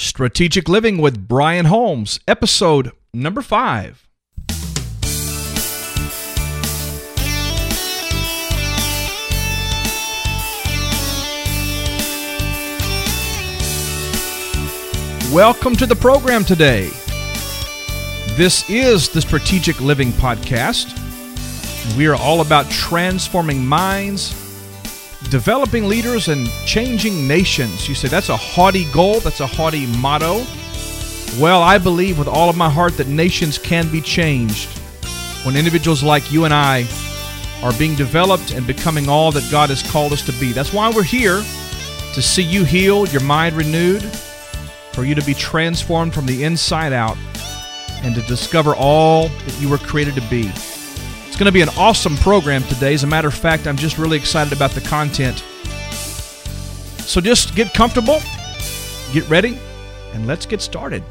Strategic Living with Brian Holmes, episode number five. Welcome to the program today. This is the Strategic Living Podcast. We are all about transforming minds, developing leaders, and changing nations. You say that's a haughty goal, that's a haughty motto. Well, I believe with all of my heart that nations can be changed when individuals like you and I are being developed and becoming all that God has called us to be. That's why we're here to see you healed, your mind renewed, for you to be transformed from the inside out, and to discover all that you were created to be. It's going to be an awesome program today. As a matter of fact, I'm just really excited about the content. So just get comfortable, get ready, and let's get started.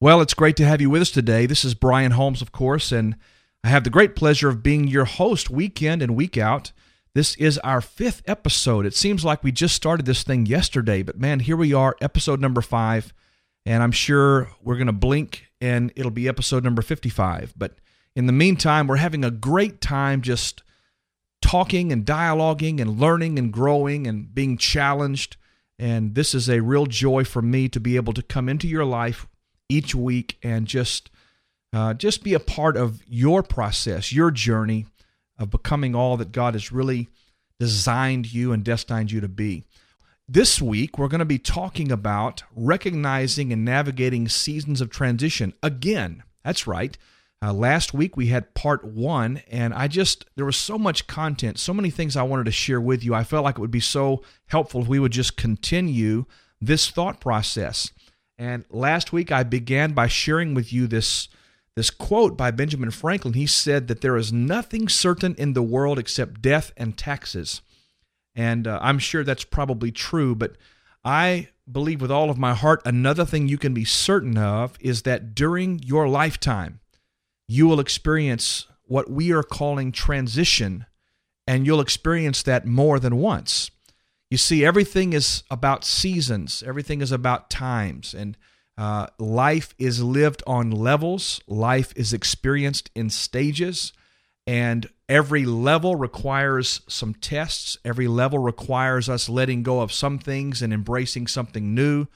Well, it's great to have you with us today. This is Brian Holmes, of course, and I have the great pleasure of being your host week in and week out. This is our fifth episode. It seems like we just started this thing yesterday, but man, here we are, episode number five. And I'm sure we're going to blink and it'll be episode number 55. But in the meantime, we're having a great time just talking and dialoguing and learning and growing and being challenged. And this is a real joy for me to be able to come into your life each week and just uh, just be a part of your process, your journey of becoming all that God has really designed you and destined you to be. This week, we're going to be talking about recognizing and navigating seasons of transition. Again, that's right. Uh, last week we had part one, and I just, there was so much content, so many things I wanted to share with you. I felt like it would be so helpful if we would just continue this thought process. And last week I began by sharing with you this this quote by Benjamin Franklin. He said that there is nothing certain in the world except death and taxes. And uh, I'm sure that's probably true, but I believe with all of my heart another thing you can be certain of is that during your lifetime, you will experience what we are calling transition, and you'll experience that more than once. You see, everything is about seasons, everything is about times, and uh, life is lived on levels, life is experienced in stages, and every level requires some tests. Every level requires us letting go of some things and embracing something new.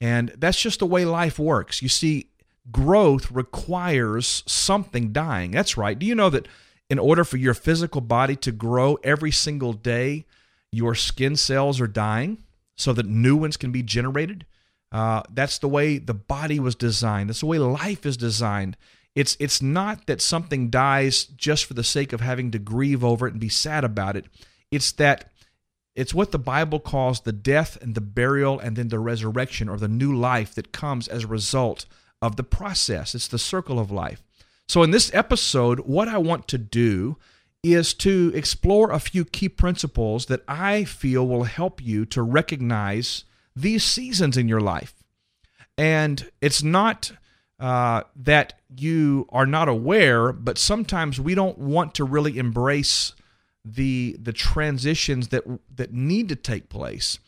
And that's just the way life works. You see, growth requires something dying. That's right. Do you know that in order for your physical body to grow every single day, your skin cells are dying so that new ones can be generated? Uh, that's the way the body was designed. That's the way life is designed. It's it's not that something dies just for the sake of having to grieve over it and be sad about it. It's that it's what the Bible calls the death and the burial and then the resurrection or the new life that comes as a result of the process. It's the circle of life. So in this episode, what I want to do is to explore a few key principles that I feel will help you to recognize these seasons in your life. And it's not uh, that you are not aware, but sometimes we don't want to really embrace the the transitions that that need to take place.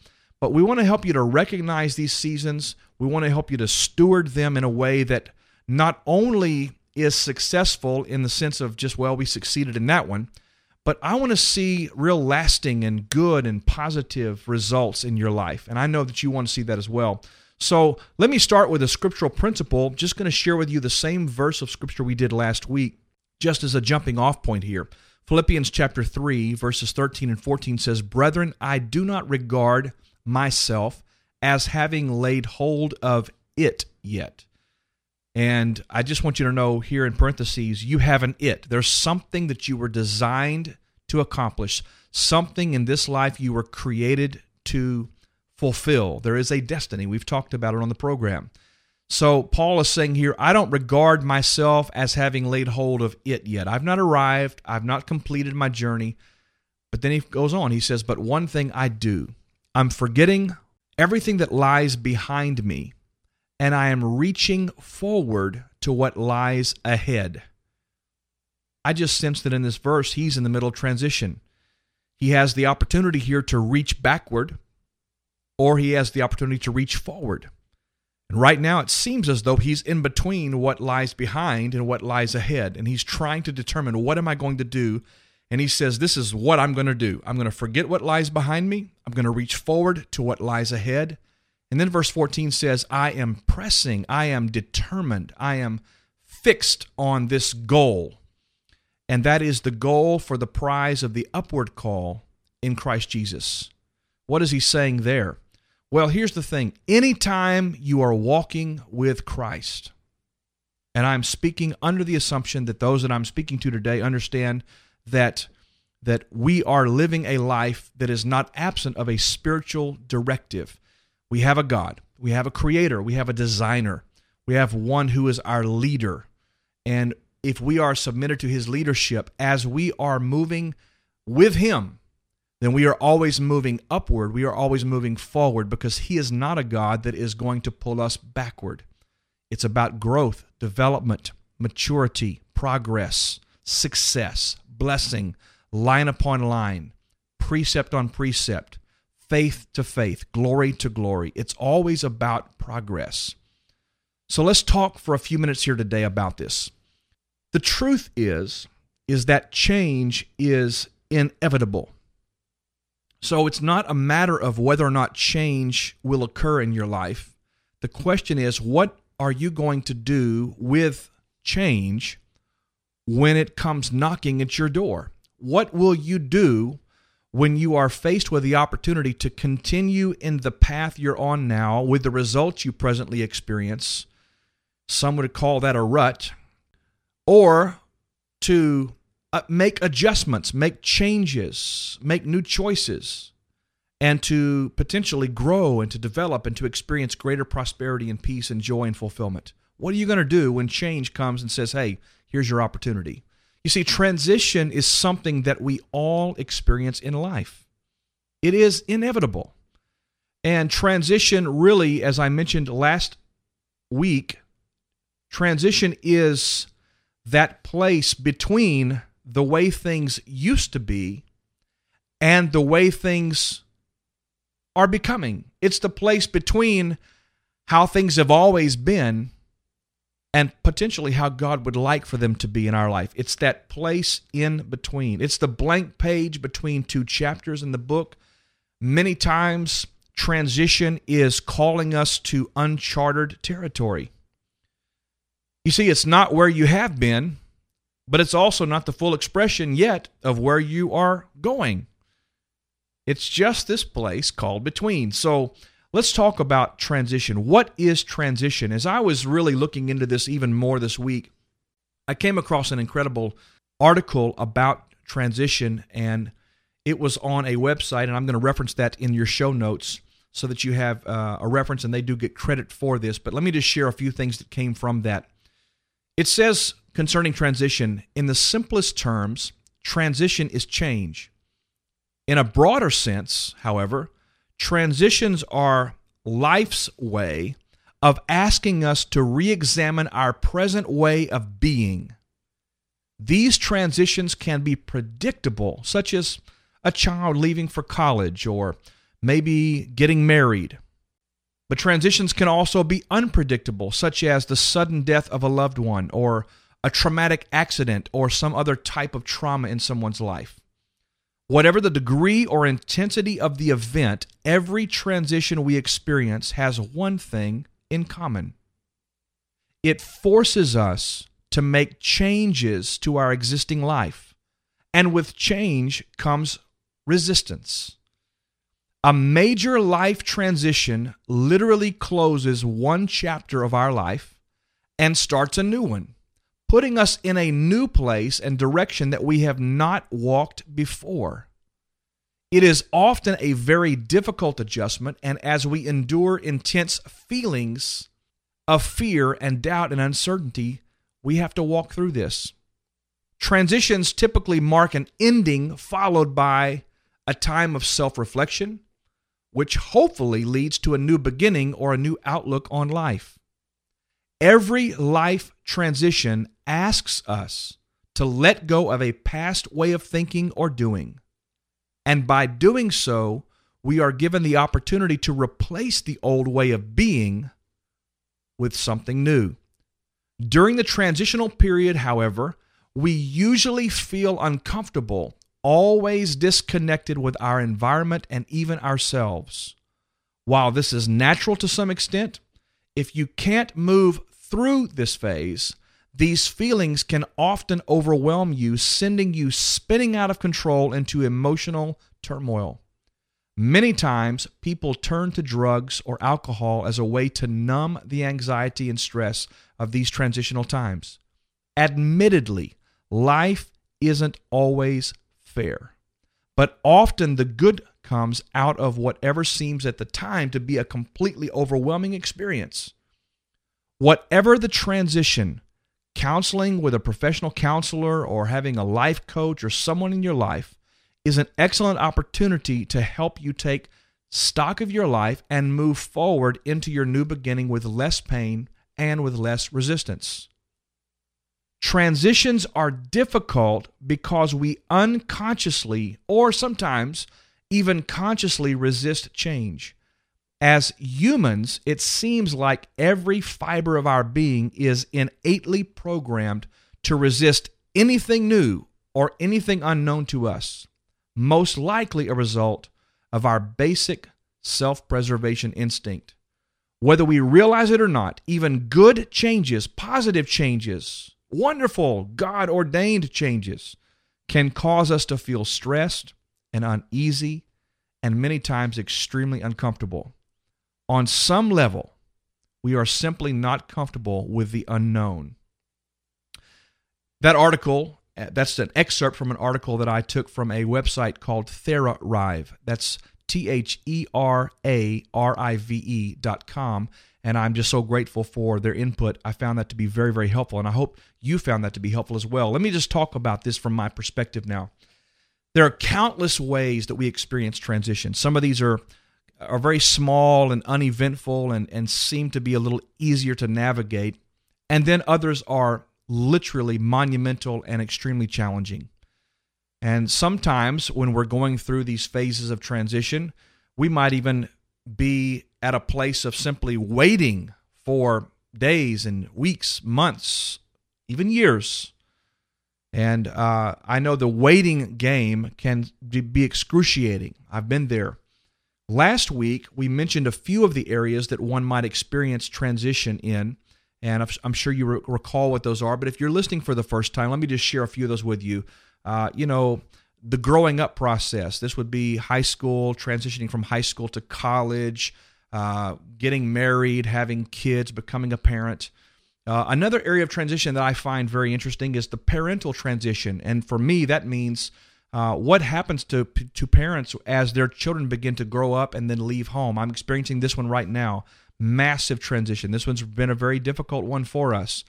But we want to help you to recognize these seasons. We want to help you to steward them in a way that not only is successful in the sense of just well we succeeded in that one, but I want to see real lasting and good and positive results in your life. And I know that you want to see that as well. So let me start with a scriptural principle. Just going to share with you the same verse of scripture we did last week, just as a jumping off point here. Philippians chapter 3, verses 13 and 14 says, Brethren, I do not regard myself as having laid hold of it yet. And I just want you to know here in parentheses, you have an it. There's something that you were designed to accomplish, something in this life you were created to fulfill. There is a destiny. We've talked about it on the program. So Paul is saying here, I don't regard myself as having laid hold of it yet. I've not arrived, I've not completed my journey. But then he goes on, he says, But one thing I do, I'm forgetting everything that lies behind me and I am reaching forward to what lies ahead. I just sense that in this verse, he's in the middle of transition. He has the opportunity here to reach backward, or he has the opportunity to reach forward. And right now, it seems as though he's in between what lies behind and what lies ahead. And he's trying to determine what am I going to do. And he says, This is what I'm going to do. I'm going to forget what lies behind me. I'm going to reach forward to what lies ahead. And then verse 14 says, I am pressing, I am determined, I am fixed on this goal. And that is the goal for the prize of the upward call in Christ Jesus. What is he saying there? Well, here's the thing anytime you are walking with Christ, and I'm speaking under the assumption that those that I'm speaking to today understand that that we are living a life that is not absent of a spiritual directive. We have a God, we have a creator, we have a designer, we have one who is our leader. And if we are submitted to his leadership as we are moving with him, then we are always moving upward. We are always moving forward because He is not a God that is going to pull us backward. It's about growth, development, maturity, progress, success, blessing, line upon line, precept on precept, faith to faith, glory to glory. It's always about progress. So let's talk for a few minutes here today about this. The truth is is that change is inevitable. So it's not a matter of whether or not change will occur in your life. The question is, what are you going to do with change when it comes knocking at your door? What will you do when you are faced with the opportunity to continue in the path you're on now with the results you presently experience? Some would call that a rut, or to uh, make adjustments, make changes, make new choices, and to potentially grow and to develop and to experience greater prosperity and peace and joy and fulfillment. What are you going to do when change comes and says, hey, here's your opportunity? You see, transition is something that we all experience in life, it is inevitable. And transition, really, as I mentioned last week, transition is that place between the way things used to be and the way things are becoming. It's the place between how things have always been and potentially how God would like for them to be in our life. It's that place in between. It's the blank page between two chapters in the book. Many times, transition is calling us to uncharted territory. You see, it's not where you have been, but it's also not the full expression yet of where you are going. It's just this place called between. So let's talk about transition. What is transition? As I was really looking into this even more this week, I came across an incredible article about transition, and it was on a website, and I'm going to reference that in your show notes so that you have uh, a reference, and they do get credit for this. But let me just share a few things that came from that. It says concerning transition, in the simplest terms, transition is change. In a broader sense, however, transitions are life's way of asking us to re examine our present way of being. These transitions can be predictable, such as a child leaving for college or maybe getting married. But transitions can also be unpredictable, such as the sudden death of a loved one or a traumatic accident, or some other type of trauma in someone's life. Whatever the degree or intensity of the event, every transition we experience has one thing in common it forces us to make changes to our existing life. And with change comes resistance. A major life transition literally closes one chapter of our life and starts a new one putting us in a new place and direction that we have not walked before. It is often a very difficult adjustment, and as we endure intense feelings of fear and doubt and uncertainty, we have to walk through this. Transitions typically mark an ending followed by a time of self reflection, which hopefully leads to a new beginning or a new outlook on life. Every life transition asks us to let go of a past way of thinking or doing. And by doing so, we are given the opportunity to replace the old way of being with something new. During the transitional period, however, we usually feel uncomfortable, always disconnected with our environment and even ourselves. While this is natural to some extent, if you can't move through this phase, these feelings can often overwhelm you, sending you spinning out of control into emotional turmoil. Many times, people turn to drugs or alcohol as a way to numb the anxiety and stress of these transitional times. Admittedly, life isn't always fair, but often the good comes out of whatever seems at the time to be a completely overwhelming experience. Whatever the transition, counseling with a professional counselor or having a life coach or someone in your life is an excellent opportunity to help you take stock of your life and move forward into your new beginning with less pain and with less resistance. Transitions are difficult because we unconsciously or sometimes even consciously resist change. As humans, it seems like every fiber of our being is innately programmed to resist anything new or anything unknown to us, most likely a result of our basic self preservation instinct. Whether we realize it or not, even good changes, positive changes, wonderful, God ordained changes can cause us to feel stressed and uneasy and many times extremely uncomfortable. On some level, we are simply not comfortable with the unknown. That article, uh, that's an excerpt from an article that I took from a website called Therarive. That's T H E R A R I V E dot com. And I'm just so grateful for their input. I found that to be very, very helpful. And I hope you found that to be helpful as well. Let me just talk about this from my perspective now. There are countless ways that we experience transition. Some of these are are very small and uneventful and, and seem to be a little easier to navigate. And then others are literally monumental and extremely challenging. And sometimes when we're going through these phases of transition, we might even be at a place of simply waiting for days and weeks, months, even years. And uh, I know the waiting game can be excruciating. I've been there. Last week, we mentioned a few of the areas that one might experience transition in, and I'm sure you recall what those are. But if you're listening for the first time, let me just share a few of those with you. Uh, you know, the growing up process. This would be high school, transitioning from high school to college, uh, getting married, having kids, becoming a parent. Uh, another area of transition that I find very interesting is the parental transition. And for me, that means uh, what happens to, to parents as their children begin to grow up and then leave home. I'm experiencing this one right now. Massive transition. This one's been a very difficult one for us.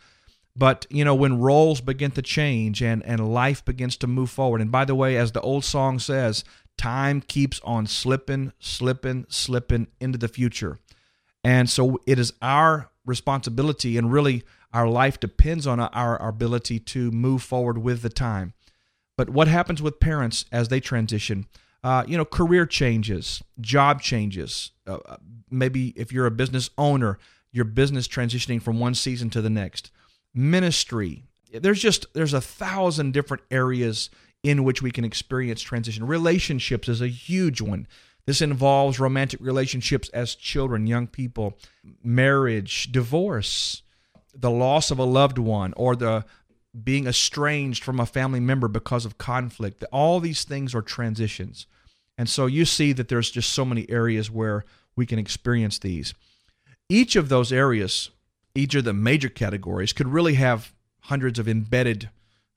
But, you know, when roles begin to change and, and life begins to move forward, and by the way, as the old song says, time keeps on slipping, slipping, slipping into the future. And so it is our responsibility, and really our life depends on our, our ability to move forward with the time. But what happens with parents as they transition? Uh, you know, career changes, job changes. Uh, maybe if you're a business owner, your business transitioning from one season to the next ministry. There's just there's a thousand different areas in which we can experience transition. Relationships is a huge one. This involves romantic relationships as children, young people, marriage, divorce, the loss of a loved one, or the being estranged from a family member because of conflict. All these things are transitions. And so you see that there's just so many areas where we can experience these. Each of those areas each of the major categories could really have hundreds of embedded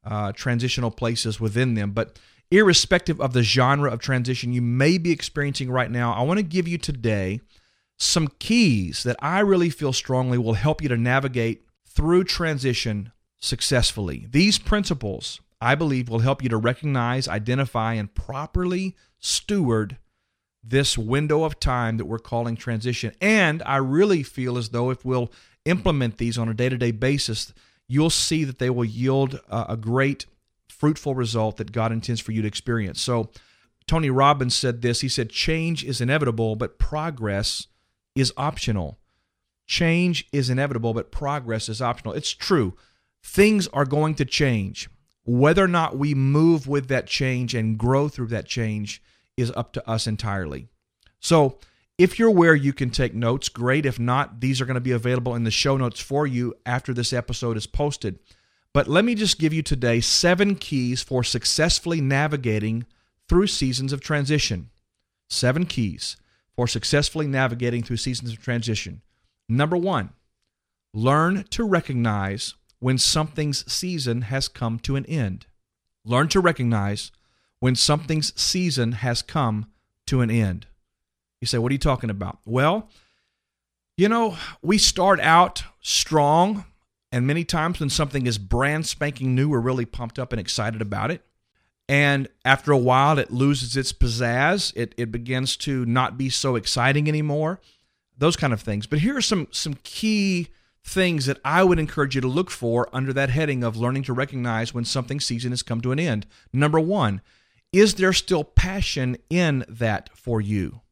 uh, transitional places within them. But irrespective of the genre of transition you may be experiencing right now, I want to give you today some keys that I really feel strongly will help you to navigate through transition successfully. These principles, I believe, will help you to recognize, identify, and properly steward this window of time that we're calling transition. And I really feel as though if we'll implement these on a day to day basis, you'll see that they will yield a great, fruitful result that God intends for you to experience. So, Tony Robbins said this. He said, Change is inevitable, but progress is optional. Change is inevitable, but progress is optional. It's true. Things are going to change. Whether or not we move with that change and grow through that change is up to us entirely. So, if you're where you can take notes, great. If not, these are going to be available in the show notes for you after this episode is posted. But let me just give you today seven keys for successfully navigating through seasons of transition. Seven keys for successfully navigating through seasons of transition. Number one, learn to recognize when something's season has come to an end. Learn to recognize when something's season has come to an end. You say, what are you talking about? Well, you know, we start out strong, and many times when something is brand spanking new, we're really pumped up and excited about it. And after a while, it loses its pizzazz. It, it begins to not be so exciting anymore, those kind of things. But here are some, some key things that I would encourage you to look for under that heading of learning to recognize when something season has come to an end. Number one, is there still passion in that for you?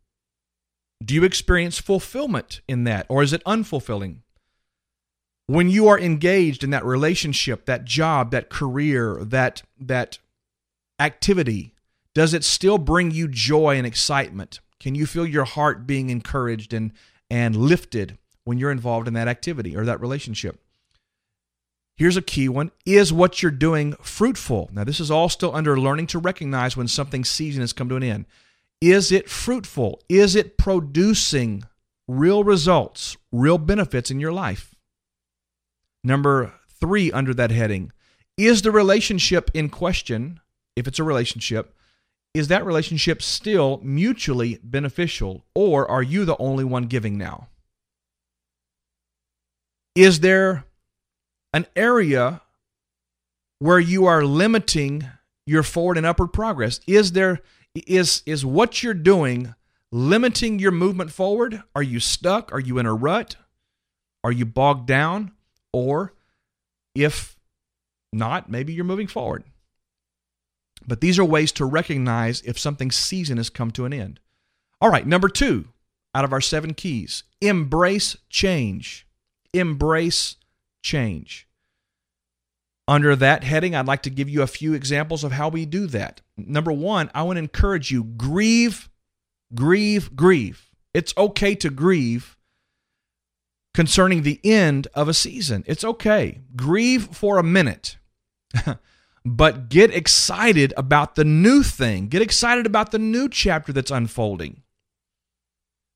Do you experience fulfillment in that, or is it unfulfilling? When you are engaged in that relationship, that job, that career, that that activity, does it still bring you joy and excitement? Can you feel your heart being encouraged and and lifted when you're involved in that activity or that relationship? Here's a key one Is what you're doing fruitful? Now, this is all still under learning to recognize when something's season has come to an end. Is it fruitful? Is it producing real results, real benefits in your life? Number three, under that heading, is the relationship in question, if it's a relationship, is that relationship still mutually beneficial, or are you the only one giving now? Is there an area where you are limiting your forward and upward progress? Is there is is what you're doing limiting your movement forward? Are you stuck? Are you in a rut? Are you bogged down? Or if not, maybe you're moving forward. But these are ways to recognize if something's season has come to an end. All right, number two out of our seven keys embrace change. Embrace change. Under that heading, I'd like to give you a few examples of how we do that. Number one, I want to encourage you grieve, grieve, grieve. It's okay to grieve concerning the end of a season. It's okay. Grieve for a minute, but get excited about the new thing. Get excited about the new chapter that's unfolding.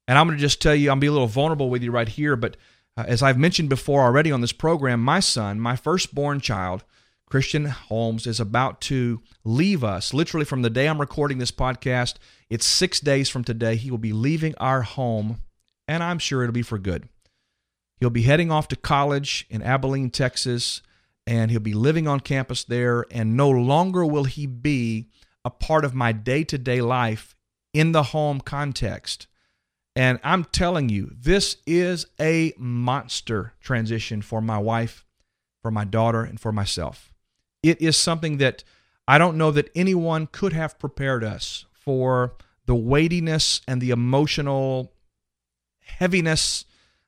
And I'm going to just tell you, I'm going to be a little vulnerable with you right here, but Uh, as I've mentioned before already on this program, my son, my firstborn child, Christian Holmes, is about to leave us. Literally, from the day I'm recording this podcast, it's six days from today. He will be leaving our home, and I'm sure it'll be for good. He'll be heading off to college in Abilene, Texas, and he'll be living on campus there. And no longer will he be a part of my day to day life in the home context. And I'm telling you, this is a monster transition for my wife, for my daughter, and for myself. It is something that I don't know that anyone could have prepared us for the weightiness and the emotional heaviness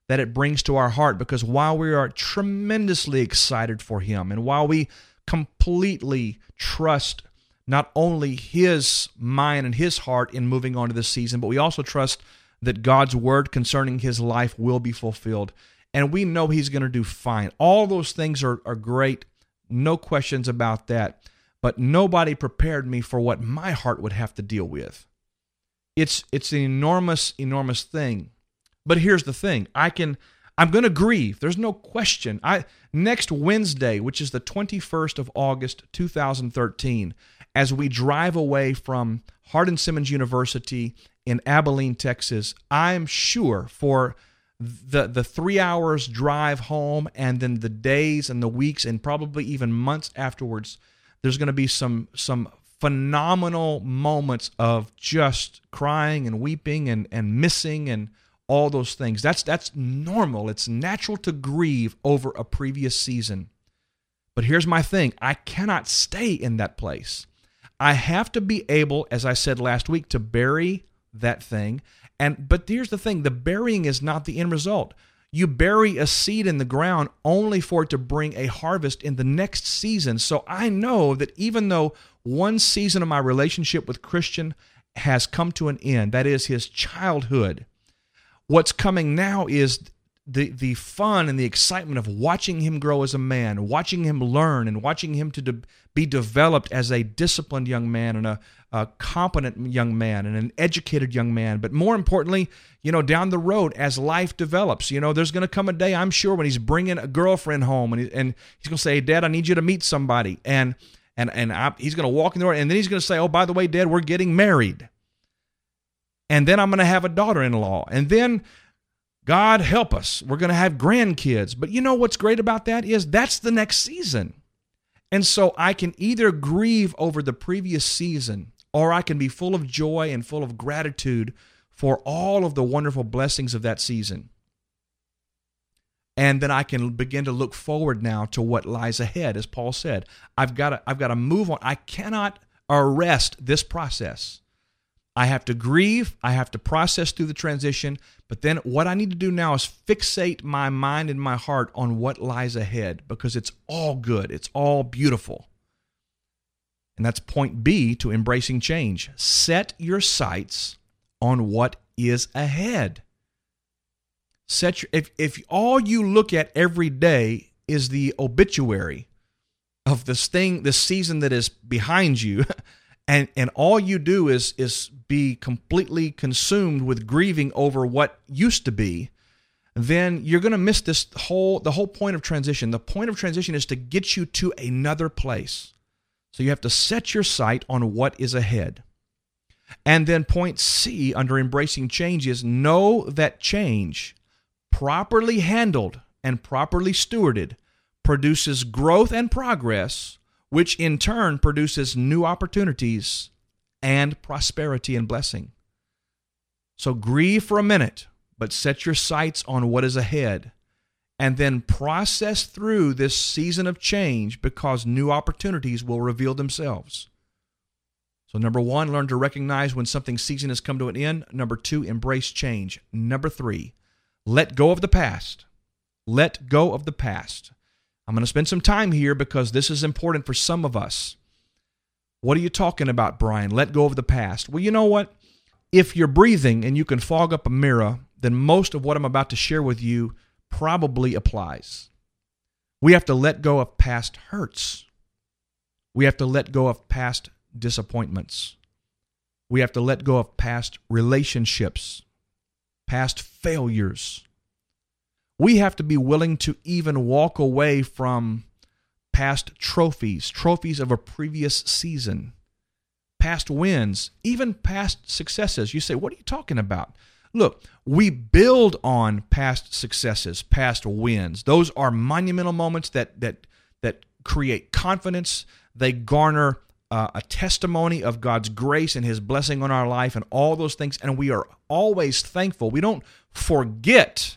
that it brings to our heart because while we are tremendously excited for him and while we completely trust not only his mind and his heart in moving on to this season, but we also trust that God's word concerning his life will be fulfilled. And we know he's going to do fine. All those things are, are great. No questions about that. But nobody prepared me for what my heart would have to deal with. It's it's an enormous, enormous thing. But here's the thing. I can I'm going to grieve. There's no question. I next Wednesday, which is the 21st of August 2013, as we drive away from Hardin Simmons University in Abilene, Texas, I'm sure for the the 3 hours drive home and then the days and the weeks and probably even months afterwards, there's going to be some some phenomenal moments of just crying and weeping and and missing and all those things. That's that's normal. It's natural to grieve over a previous season. But here's my thing, I cannot stay in that place. I have to be able, as I said last week, to bury that thing. And but here's the thing: the burying is not the end result. You bury a seed in the ground only for it to bring a harvest in the next season. So I know that even though one season of my relationship with Christian has come to an end, that is his childhood, what's coming now is the the fun and the excitement of watching him grow as a man, watching him learn, and watching him to de- be developed as a disciplined young man and a, a, competent young man and an educated young man. But more importantly, you know, down the road as life develops, you know, there's going to come a day, I'm sure, when he's bringing a girlfriend home and, he, and he's going to say, "Dad, I need you to meet somebody," and and and I, he's going to walk in the door, and then he's going to say, "Oh, by the way, Dad, we're getting married." And then I'm going to have a daughter-in-law, and then God help us. We're going to have grandkids. But you know what's great about that is that's the next season. And so I can either grieve over the previous season or I can be full of joy and full of gratitude for all of the wonderful blessings of that season. And then I can begin to look forward now to what lies ahead, as Paul said. I've got to, I've got to move on. I cannot arrest this process. I have to grieve, I have to process through the transition, but then what I need to do now is fixate my mind and my heart on what lies ahead because it's all good, it's all beautiful. And that's point B to embracing change. Set your sights on what is ahead. Set your, if if all you look at every day is the obituary of this thing, this season that is behind you, and and all you do is is be completely consumed with grieving over what used to be then you're going to miss this whole the whole point of transition. The point of transition is to get you to another place. So you have to set your sight on what is ahead. And then point C under embracing change is know that change properly handled and properly stewarded produces growth and progress which in turn produces new opportunities and prosperity and blessing. So grieve for a minute, but set your sights on what is ahead and then process through this season of change because new opportunities will reveal themselves. So, number one, learn to recognize when something's season has come to an end. Number two, embrace change. Number three, let go of the past. Let go of the past. I'm going to spend some time here because this is important for some of us. What are you talking about, Brian? Let go of the past. Well, you know what? If you're breathing and you can fog up a mirror, then most of what I'm about to share with you probably applies. We have to let go of past hurts. We have to let go of past disappointments. We have to let go of past relationships, past failures we have to be willing to even walk away from past trophies, trophies of a previous season, past wins, even past successes. You say, What are you talking about? Look, we build on past successes, past wins. Those are monumental moments that that that create confidence. They garner uh, a testimony of God's grace and His blessing on our life, and all those things. And we are always thankful. We don't forget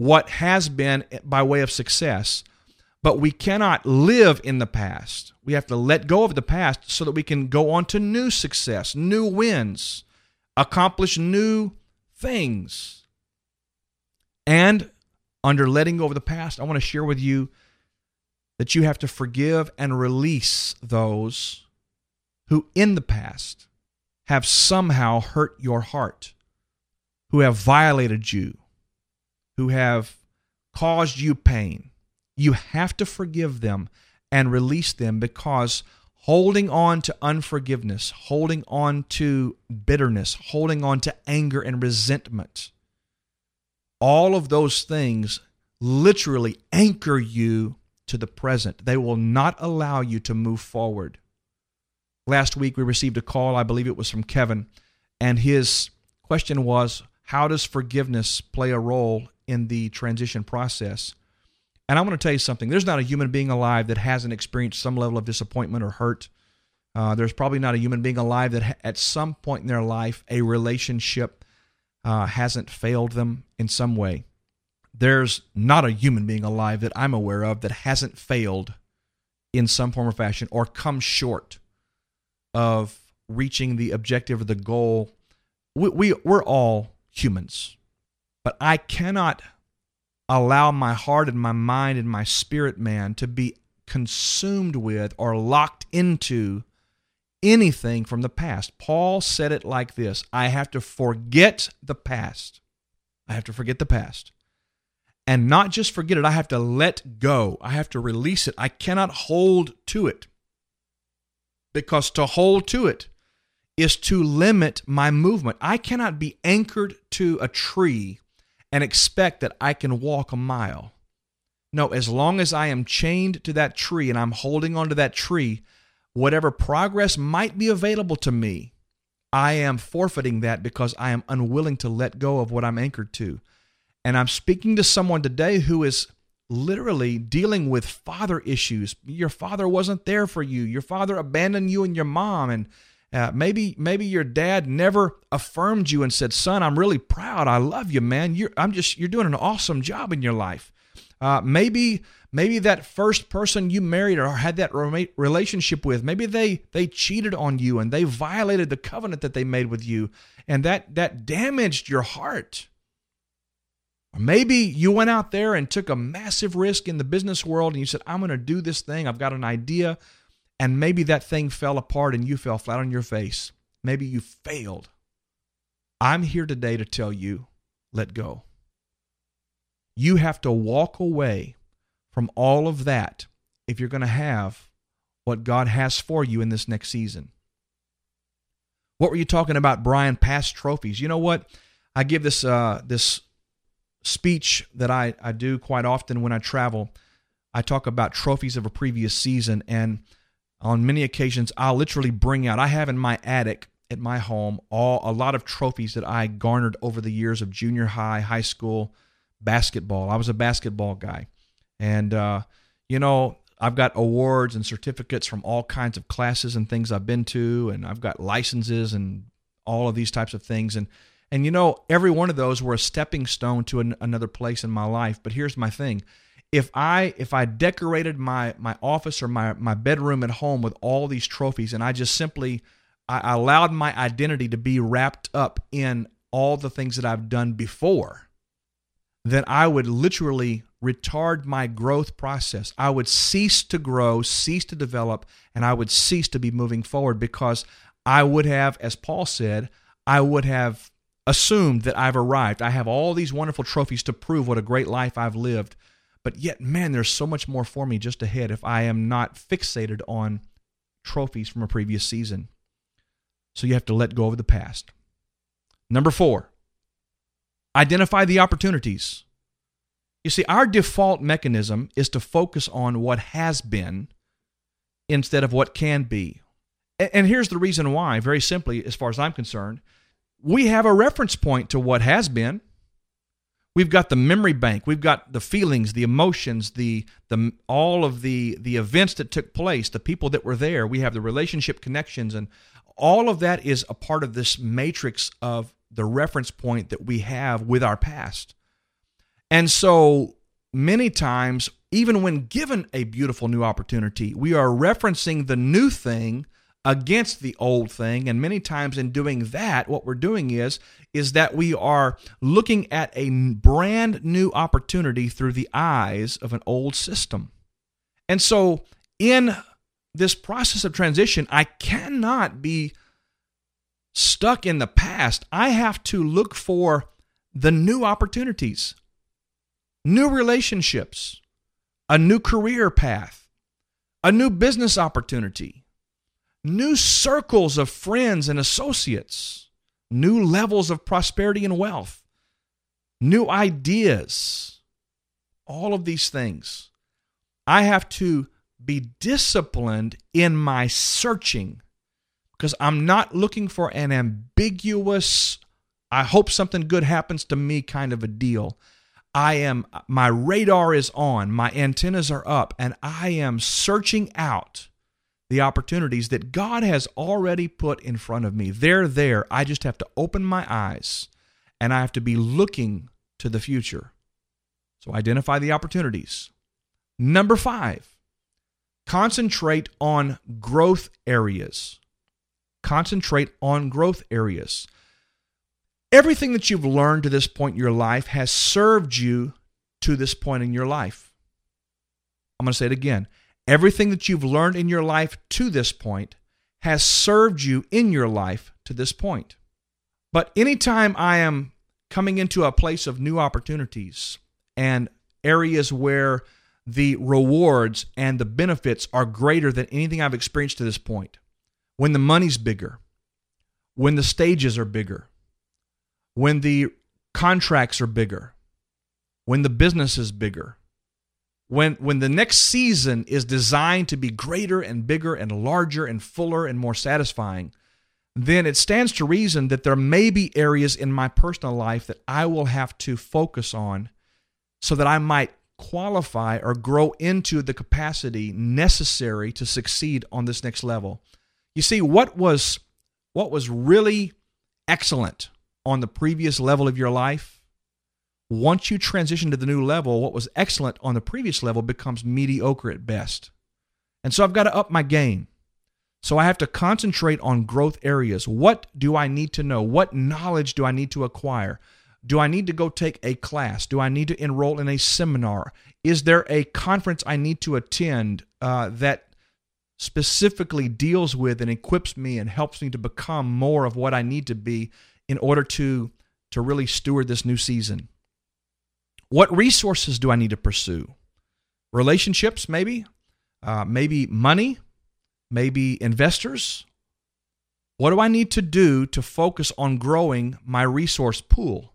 what has been by way of success. But we cannot live in the past. We have to let go of the past so that we can go on to new success, new wins, accomplish new things. And under letting go of the past, I want to share with you that you have to forgive and release those who in the past have somehow hurt your heart, who have violated you, who have caused you pain. You have to forgive them and release them because holding on to unforgiveness, holding on to bitterness, holding on to anger and resentment, all of those things literally anchor you to the present. They will not allow you to move forward. Last week we received a call, I believe it was from Kevin, and his question was How does forgiveness play a role in the transition process. And I want to tell you something there's not a human being alive that hasn't experienced some level of disappointment or hurt. Uh, there's probably not a human being alive that at some point in their life a relationship uh, hasn't failed them in some way. There's not a human being alive that I'm aware of that hasn't failed in some form or fashion or come short of reaching the objective or the goal. We, we, we're all humans, but I cannot allow my heart and my mind and my spirit man to be consumed with or locked into anything from the past. Paul said it like this I have to forget the past. I have to forget the past. And not just forget it, I have to let go. I have to release it. I cannot hold to it. Because to hold to it is to limit my movement. I cannot be anchored to a tree and expect that I can walk a mile. No, as long as I am chained to that tree and I'm holding onto that tree, whatever progress might be available to me, I am forfeiting that because I am unwilling to let go of what I'm anchored to. And I'm speaking to someone today who is literally dealing with father issues. Your father wasn't there for you. Your father abandoned you and your mom and uh, maybe maybe your dad never affirmed you and said, "Son, I'm really proud. I love you, man. You're I'm just you're doing an awesome job in your life." Uh, maybe maybe that first person you married or had that relationship with, maybe they they cheated on you and they violated the covenant that they made with you, and that that damaged your heart. Or maybe you went out there and took a massive risk in the business world and you said, "I'm going to do this thing. I've got an idea." And maybe that thing fell apart and you fell flat on your face. Maybe you failed. I'm here today to tell you let go. You have to walk away from all of that if you're going to have what God has for you in this next season. What were you talking about, Brian? Past trophies. You know what? I give this uh, this speech that I, I do quite often when I travel. I talk about trophies of a previous season, and on many occasions, I'll literally bring out. I have in my attic at my home all a lot of trophies that I garnered over the years of junior high, high school, basketball. I was a basketball guy. And, uh, you know, I've got awards and certificates from all kinds of classes and things I've been to, and I've got licenses and all of these types of things. And, and you know, every one of those were a stepping stone to an, another place in my life. But here's my thing if I if I decorated my my office or my my bedroom at home with all these trophies and I just simply I allowed my identity to be wrapped up in all the things that I've done before, then I would literally retard my growth process. I would cease to grow, cease to develop, and I would cease to be moving forward because I would have, as Paul said, I would have assumed that I've arrived. I have all these wonderful trophies to prove what a great life I've lived. But yet, man, there's so much more for me just ahead if I am not fixated on trophies from a previous season. So you have to let go of the past. Number four, Identify the opportunities. You see, our default mechanism is to focus on what has been instead of what can be. And here's the reason why, very simply, as far as I'm concerned. We have a reference point to what has been. We've got the memory bank. We've got the feelings, the emotions, the the all of the the events that took place, the people that were there. We have the relationship connections, and all of that is a part of this matrix of the reference point that we have with our past. And so many times, even when given a beautiful new opportunity, we are referencing the new thing against the old thing and many times in doing that what we're doing is is that we are looking at a brand new opportunity through the eyes of an old system and so in this process of transition i cannot be stuck in the past. I have to look for the new opportunities, new relationships, a new career path, a new business opportunity, new circles of friends and associates, new levels of prosperity and wealth, new ideas, all of these things. I have to be disciplined in my searching because I'm not looking for an ambiguous, I hope something good happens to me kind of a deal. I am, my radar is on, my antennas are up, and I am searching out the opportunities that God has already put in front of me. They're there. I just have to open my eyes and I have to be looking to the future. So identify the opportunities. Number five, concentrate on growth areas. concentrate on growth areas. Everything that you've learned to this point in your life has served you to this point in your life. I'm going to say it again. Everything that you've learned in your life to this point has served you in your life to this point. But anytime I am coming into a place of new opportunities and areas where the rewards and the benefits are greater than anything I've experienced to this point, when the money's bigger, when the stages are bigger, when the contracts are bigger, when the business is bigger, when when the next season is designed to be greater and bigger and larger and fuller and more satisfying, then it stands to reason that there may be areas in my personal life that I will have to focus on so that I might qualify or grow into the capacity necessary to succeed on this next level. You see what was what was really excellent on the previous level of your life once you transition to the new level, what was excellent on the previous level becomes mediocre at best. And so I've got to up my game. So I have to concentrate on growth areas. What do I need to know? What knowledge do I need to acquire? Do I need to go take a class? Do I need to enroll in a seminar? Is there a conference I need to attend uh, that specifically deals with and equips me and helps me to become more of what I need to be in order to, to really steward this new season? What resources do I need to pursue? Relationships, maybe, uh, maybe money, maybe investors. What do I need to do to focus on growing my resource pool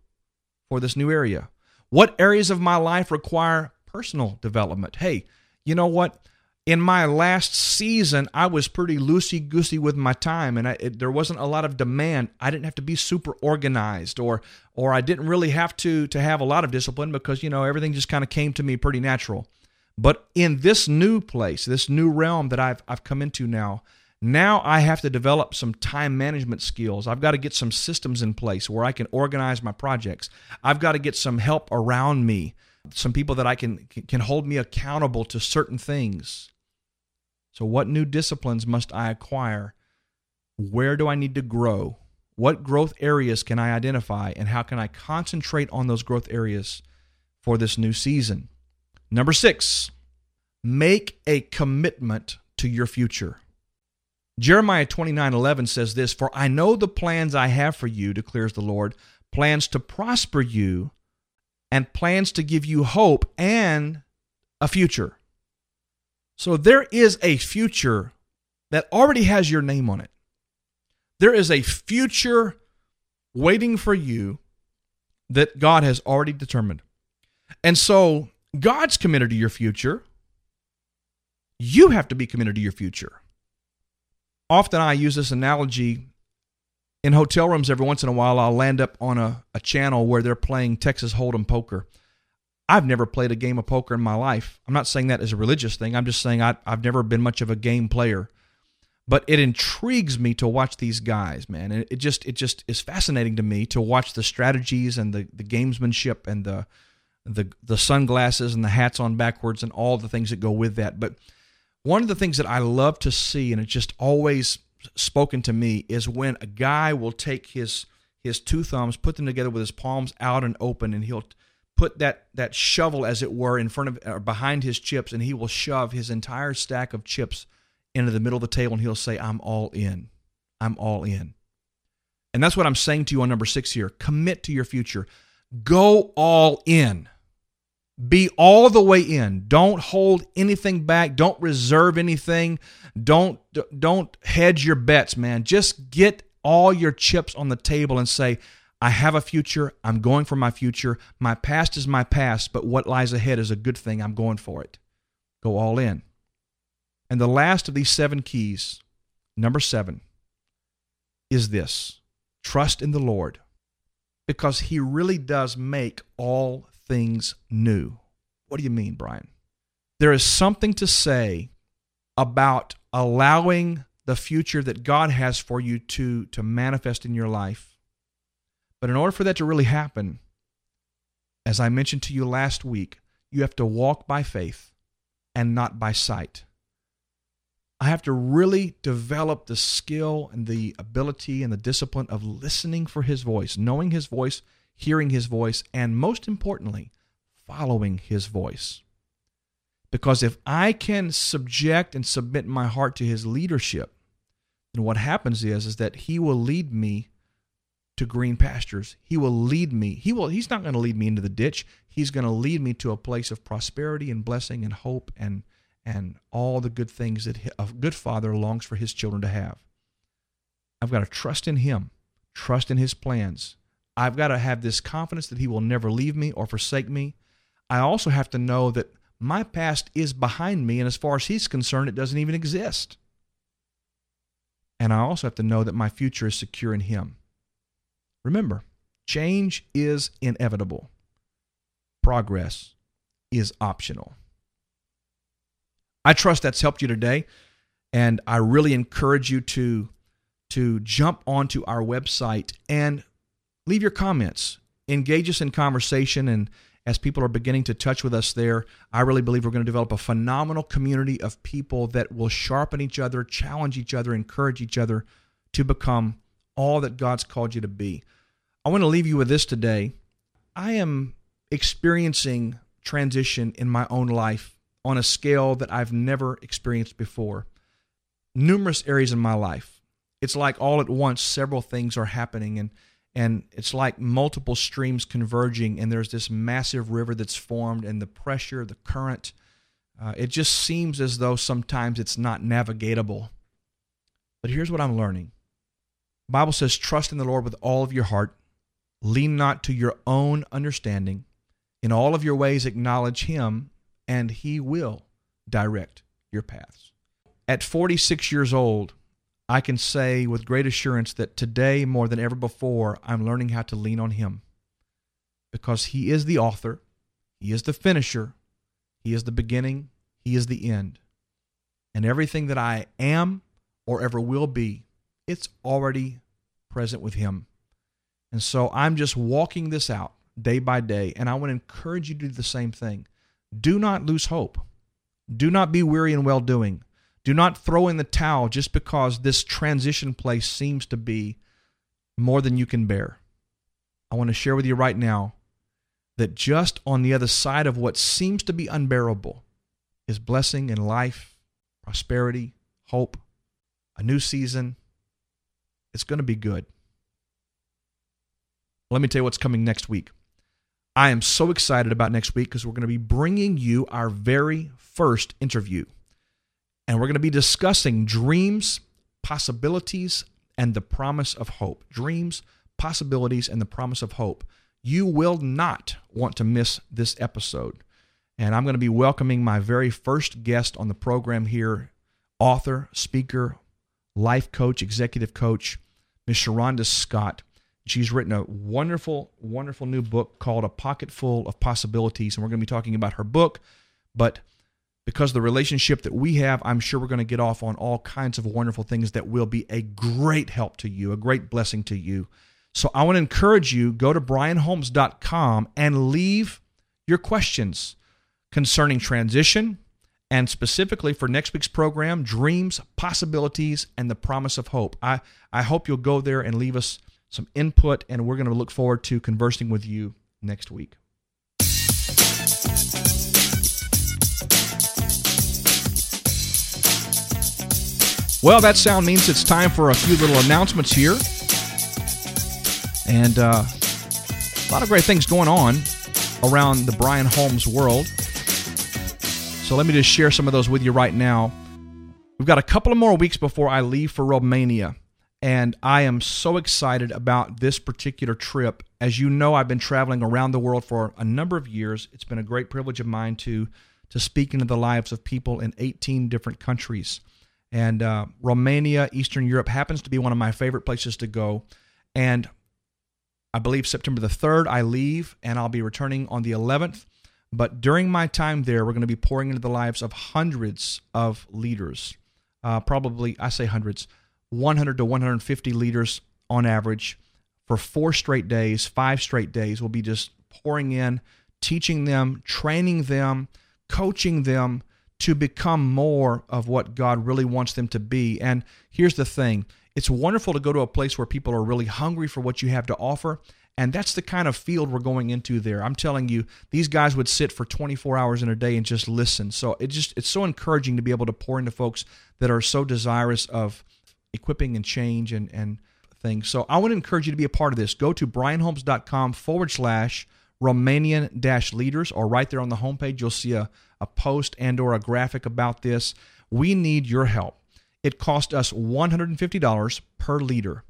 for this new area? What areas of my life require personal development? Hey, you know what? In my last season, I was pretty loosey goosey with my time, and I, it, there wasn't a lot of demand. I didn't have to be super organized, or or I didn't really have to to have a lot of discipline because you know everything just kind of came to me pretty natural. But in this new place, this new realm that I've I've come into now, now I have to develop some time management skills. I've got to get some systems in place where I can organize my projects. I've got to get some help around me, some people that I can can hold me accountable to certain things. So, what new disciplines must I acquire? Where do I need to grow? What growth areas can I identify? And how can I concentrate on those growth areas for this new season? Number six, make a commitment to your future. Jeremiah 29 11 says this For I know the plans I have for you, declares the Lord, plans to prosper you and plans to give you hope and a future. So there is a future that already has your name on it. There is a future waiting for you that God has already determined. And so God's committed to your future. You have to be committed to your future. Often I use this analogy in hotel rooms every once in a while. I'll land up on a, a channel where they're playing Texas Hold'em poker. I've never played a game of poker in my life. I'm not saying that as a religious thing. I'm just saying I, have never been much of a game player. But it intrigues me to watch these guys, man. And it just it just is fascinating to me to watch the strategies and the, the gamesmanship and the the the sunglasses and the hats on backwards and all the things that go with that. But one of the things that I love to see, and it's just always spoken to me, is when a guy will take his his two thumbs, put them together with his palms out and open, and he'll put that that shovel as it were in front of or behind his chips and he will shove his entire stack of chips into the middle of the table and he'll say i'm all in. I'm all in. And that's what i'm saying to you on number 6 here. Commit to your future. Go all in. Be all the way in. Don't hold anything back. Don't reserve anything. Don't don't hedge your bets man. Just get all your chips on the table and say I have a future. I'm going for my future. My past is my past, but what lies ahead is a good thing. I'm going for it. Go all in. And the last of these seven keys, number seven, is this trust in the Lord because He really does make all things new. What do you mean, Brian? There is something to say about allowing the future that God has for you to, to manifest in your life but in order for that to really happen, as I mentioned to you last week, you have to walk by faith and not by sight. I have to really develop the skill and the ability and the discipline of listening for his voice, knowing his voice, hearing his voice, and most importantly, following his voice. Because if I can subject and submit my heart to his leadership, then what happens is, is that he will lead me to green pastures. He will lead me. He will he's not going to lead me into the ditch. He's going to lead me to a place of prosperity and blessing and hope and and all the good things that a good father longs for his children to have. I've got to trust in him, trust in his plans. I've got to have this confidence that he will never leave me or forsake me. I also have to know that my past is behind me, and as far as he's concerned, it doesn't even exist. And I also have to know that my future is secure in him. Remember, change is inevitable, progress is optional. I trust that's helped you today, and I really encourage you to, to jump onto our website and leave your comments, engage us in conversation, and as people are beginning to touch with us there, I really believe we're going to develop a phenomenal community of people that will sharpen each other, challenge each other, encourage each other to become all that God's called you to be. I want to leave you with this today. I am experiencing transition in my own life on a scale that I've never experienced before. Numerous areas in my life. It's like all at once several things are happening and and it's like multiple streams converging and there's this massive river that's formed and the pressure, the current, uh, it just seems as though sometimes it's not navigatable. But here's what I'm learning. Bible says trust in the Lord with all of your heart Lean not to your own understanding. In all of your ways, acknowledge Him, and He will direct your paths. At 46 years old, I can say with great assurance that today, more than ever before, I'm learning how to lean on Him because He is the author, He is the finisher, He is the beginning, He is the end. And everything that I am or ever will be, it's already present with Him. And so I'm just walking this out day by day, and I want to encourage you to do the same thing. Do not lose hope. Do not be weary in well doing. Do not throw in the towel just because this transition place seems to be more than you can bear. I want to share with you right now that just on the other side of what seems to be unbearable is blessing and life, prosperity, hope, a new season. It's going to be good. Let me tell you what's coming next week. I am so excited about next week because we're going to be bringing you our very first interview. And we're going to be discussing dreams, possibilities, and the promise of hope. Dreams, possibilities, and the promise of hope. You will not want to miss this episode. And I'm going to be welcoming my very first guest on the program here author, speaker, life coach, executive coach, Ms. Sharonda Scott. She's written a wonderful, wonderful new book called A Pocket Full of Possibilities. And we're going to be talking about her book. But because of the relationship that we have, I'm sure we're going to get off on all kinds of wonderful things that will be a great help to you, a great blessing to you. So I want to encourage you go to brianholmes.com and leave your questions concerning transition and specifically for next week's program, dreams, possibilities, and the promise of hope. I, I hope you'll go there and leave us some input, and we're going to look forward to conversing with you next week. Well, that sound means it's time for a few little announcements here. And uh, a lot of great things going on around the Brian Holmes world. So let me just share some of those with you right now. We've got a couple of more weeks before I leave for Romania. And I am so excited about this particular trip. As you know, I've been traveling around the world for a number of years. It's been a great privilege of mine to, to speak into the lives of people in 18 different countries. And uh, Romania, Eastern Europe happens to be one of my favorite places to go. And I believe September the 3rd, I leave and I'll be returning on the 11th. But during my time there, we're going to be pouring into the lives of hundreds of leaders. Uh, probably, I say hundreds, 100 to 150 leaders on average for four straight days, five straight days. We'll be just pouring in, teaching them, training them, coaching them to become more of what God really wants them to be. And here's the thing it's wonderful to go to a place where people are really hungry for what you have to offer. And that's the kind of field we're going into there. I'm telling you, these guys would sit for 24 hours in a day and just listen. So it just it's so encouraging to be able to pour into folks that are so desirous of equipping and change and and things. So I want to encourage you to be a part of this. Go to brianholmes.com forward slash Romanian dash leaders, or right there on the homepage, you'll see a, a post and or a graphic about this. We need your help. It cost us $150 per leader.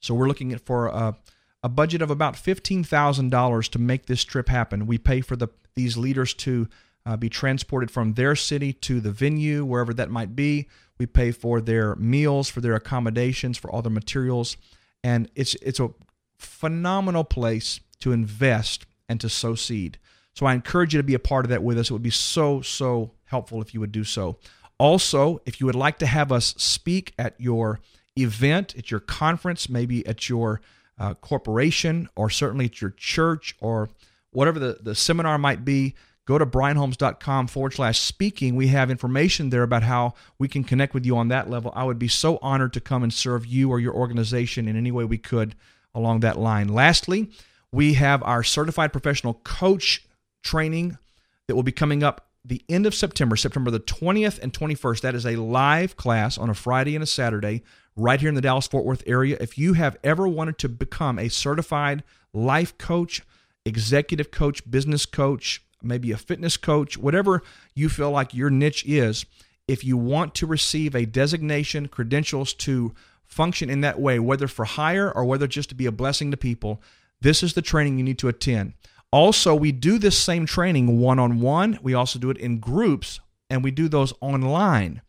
So we're looking at for a, a budget of about $15,000 to make this trip happen. We pay for the these leaders to uh, be transported from their city to the venue, wherever that might be. We pay for their meals, for their accommodations, for all their materials, and it's it's a phenomenal place to invest and to sow seed. So I encourage you to be a part of that with us. It would be so so helpful if you would do so. Also, if you would like to have us speak at your event, at your conference, maybe at your uh, corporation, or certainly at your church, or whatever the, the seminar might be, go to brianholmes.com forward slash speaking. We have information there about how we can connect with you on that level. I would be so honored to come and serve you or your organization in any way we could along that line. Lastly, we have our certified professional coach training that will be coming up the end of September, September the 20th and 21st. That is a live class on a Friday and a Saturday right here in the Dallas Fort Worth area. If you have ever wanted to become a certified life coach, executive coach, business coach, maybe a fitness coach, whatever you feel like your niche is, if you want to receive a designation, credentials to function in that way, whether for hire or whether just to be a blessing to people, this is the training you need to attend. Also, we do this same training one on one. We also do it in groups, and we do those online.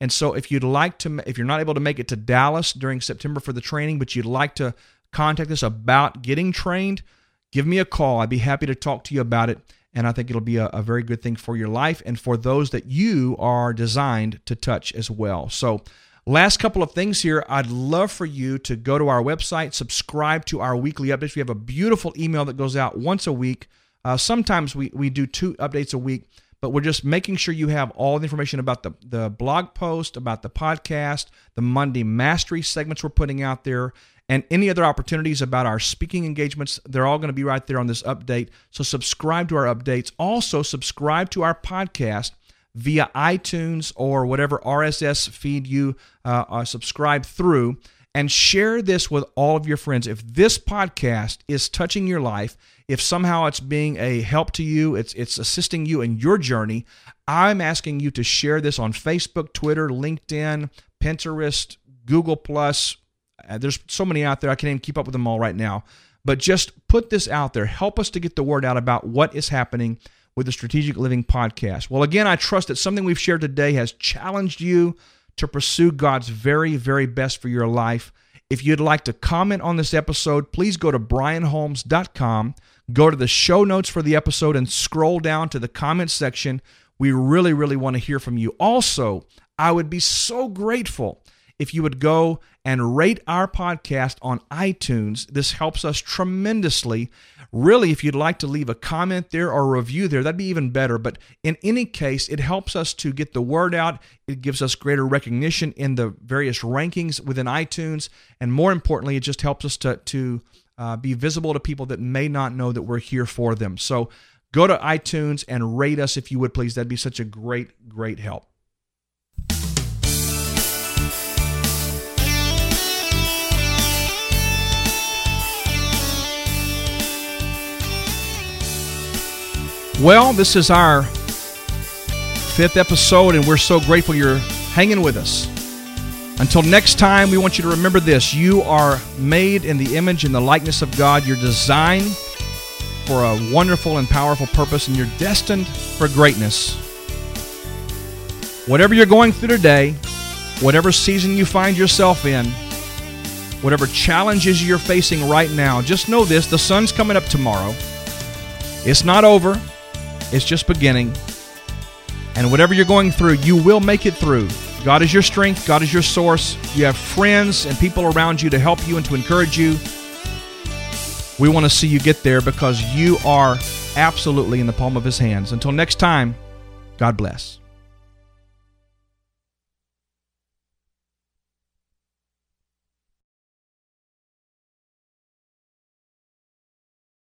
And so, if you'd like to, if you're not able to make it to Dallas during September for the training, but you'd like to contact us about getting trained, give me a call. I'd be happy to talk to you about it. And I think it'll be a, a very good thing for your life and for those that you are designed to touch as well. So, Last couple of things here. I'd love for you to go to our website, subscribe to our weekly updates. We have a beautiful email that goes out once a week. Uh, sometimes we, we do two updates a week, but we're just making sure you have all the information about the, the blog post, about the podcast, the Monday Mastery segments we're putting out there, and any other opportunities about our speaking engagements. They're all going to be right there on this update. So subscribe to our updates. Also, subscribe to our podcast via iTunes or whatever RSS feed you uh, subscribe through, and share this with all of your friends. If this podcast is touching your life, if somehow it's being a help to you, it's it's assisting you in your journey, I'm asking you to share this on Facebook, Twitter, LinkedIn, Pinterest, Google Plus. Uh, there's so many out there I can't even keep up with them all right now. But just put this out there. Help us to get the word out about what is happening with the Strategic Living Podcast. Well, again, I trust that something we've shared today has challenged you to pursue God's very, very best for your life. If you'd like to comment on this episode, please go to brianholmes.com, go to the show notes for the episode, and scroll down to the comment section. We really, really want to hear from you. Also, I would be so grateful if you would go and rate our podcast on iTunes. This helps us tremendously. Really, if you'd like to leave a comment there or a review there, that'd be even better. But in any case, it helps us to get the word out. It gives us greater recognition in the various rankings within iTunes. And more importantly, it just helps us to, to uh, be visible to people that may not know that we're here for them. So go to iTunes and rate us if you would, please. That'd be such a great, great help. Well, this is our fifth episode, and we're so grateful you're hanging with us. Until next time, we want you to remember this you are made in the image and the likeness of God. You're designed for a wonderful and powerful purpose, and you're destined for greatness. Whatever you're going through today, whatever season you find yourself in, whatever challenges you're facing right now, just know this the sun's coming up tomorrow. It's not over. It's just beginning. And whatever you're going through, you will make it through. God is your strength, God is your source. You have friends and people around you to help you and to encourage you. We want to see you get there because you are absolutely in the palm of His hands. Until next time, God bless.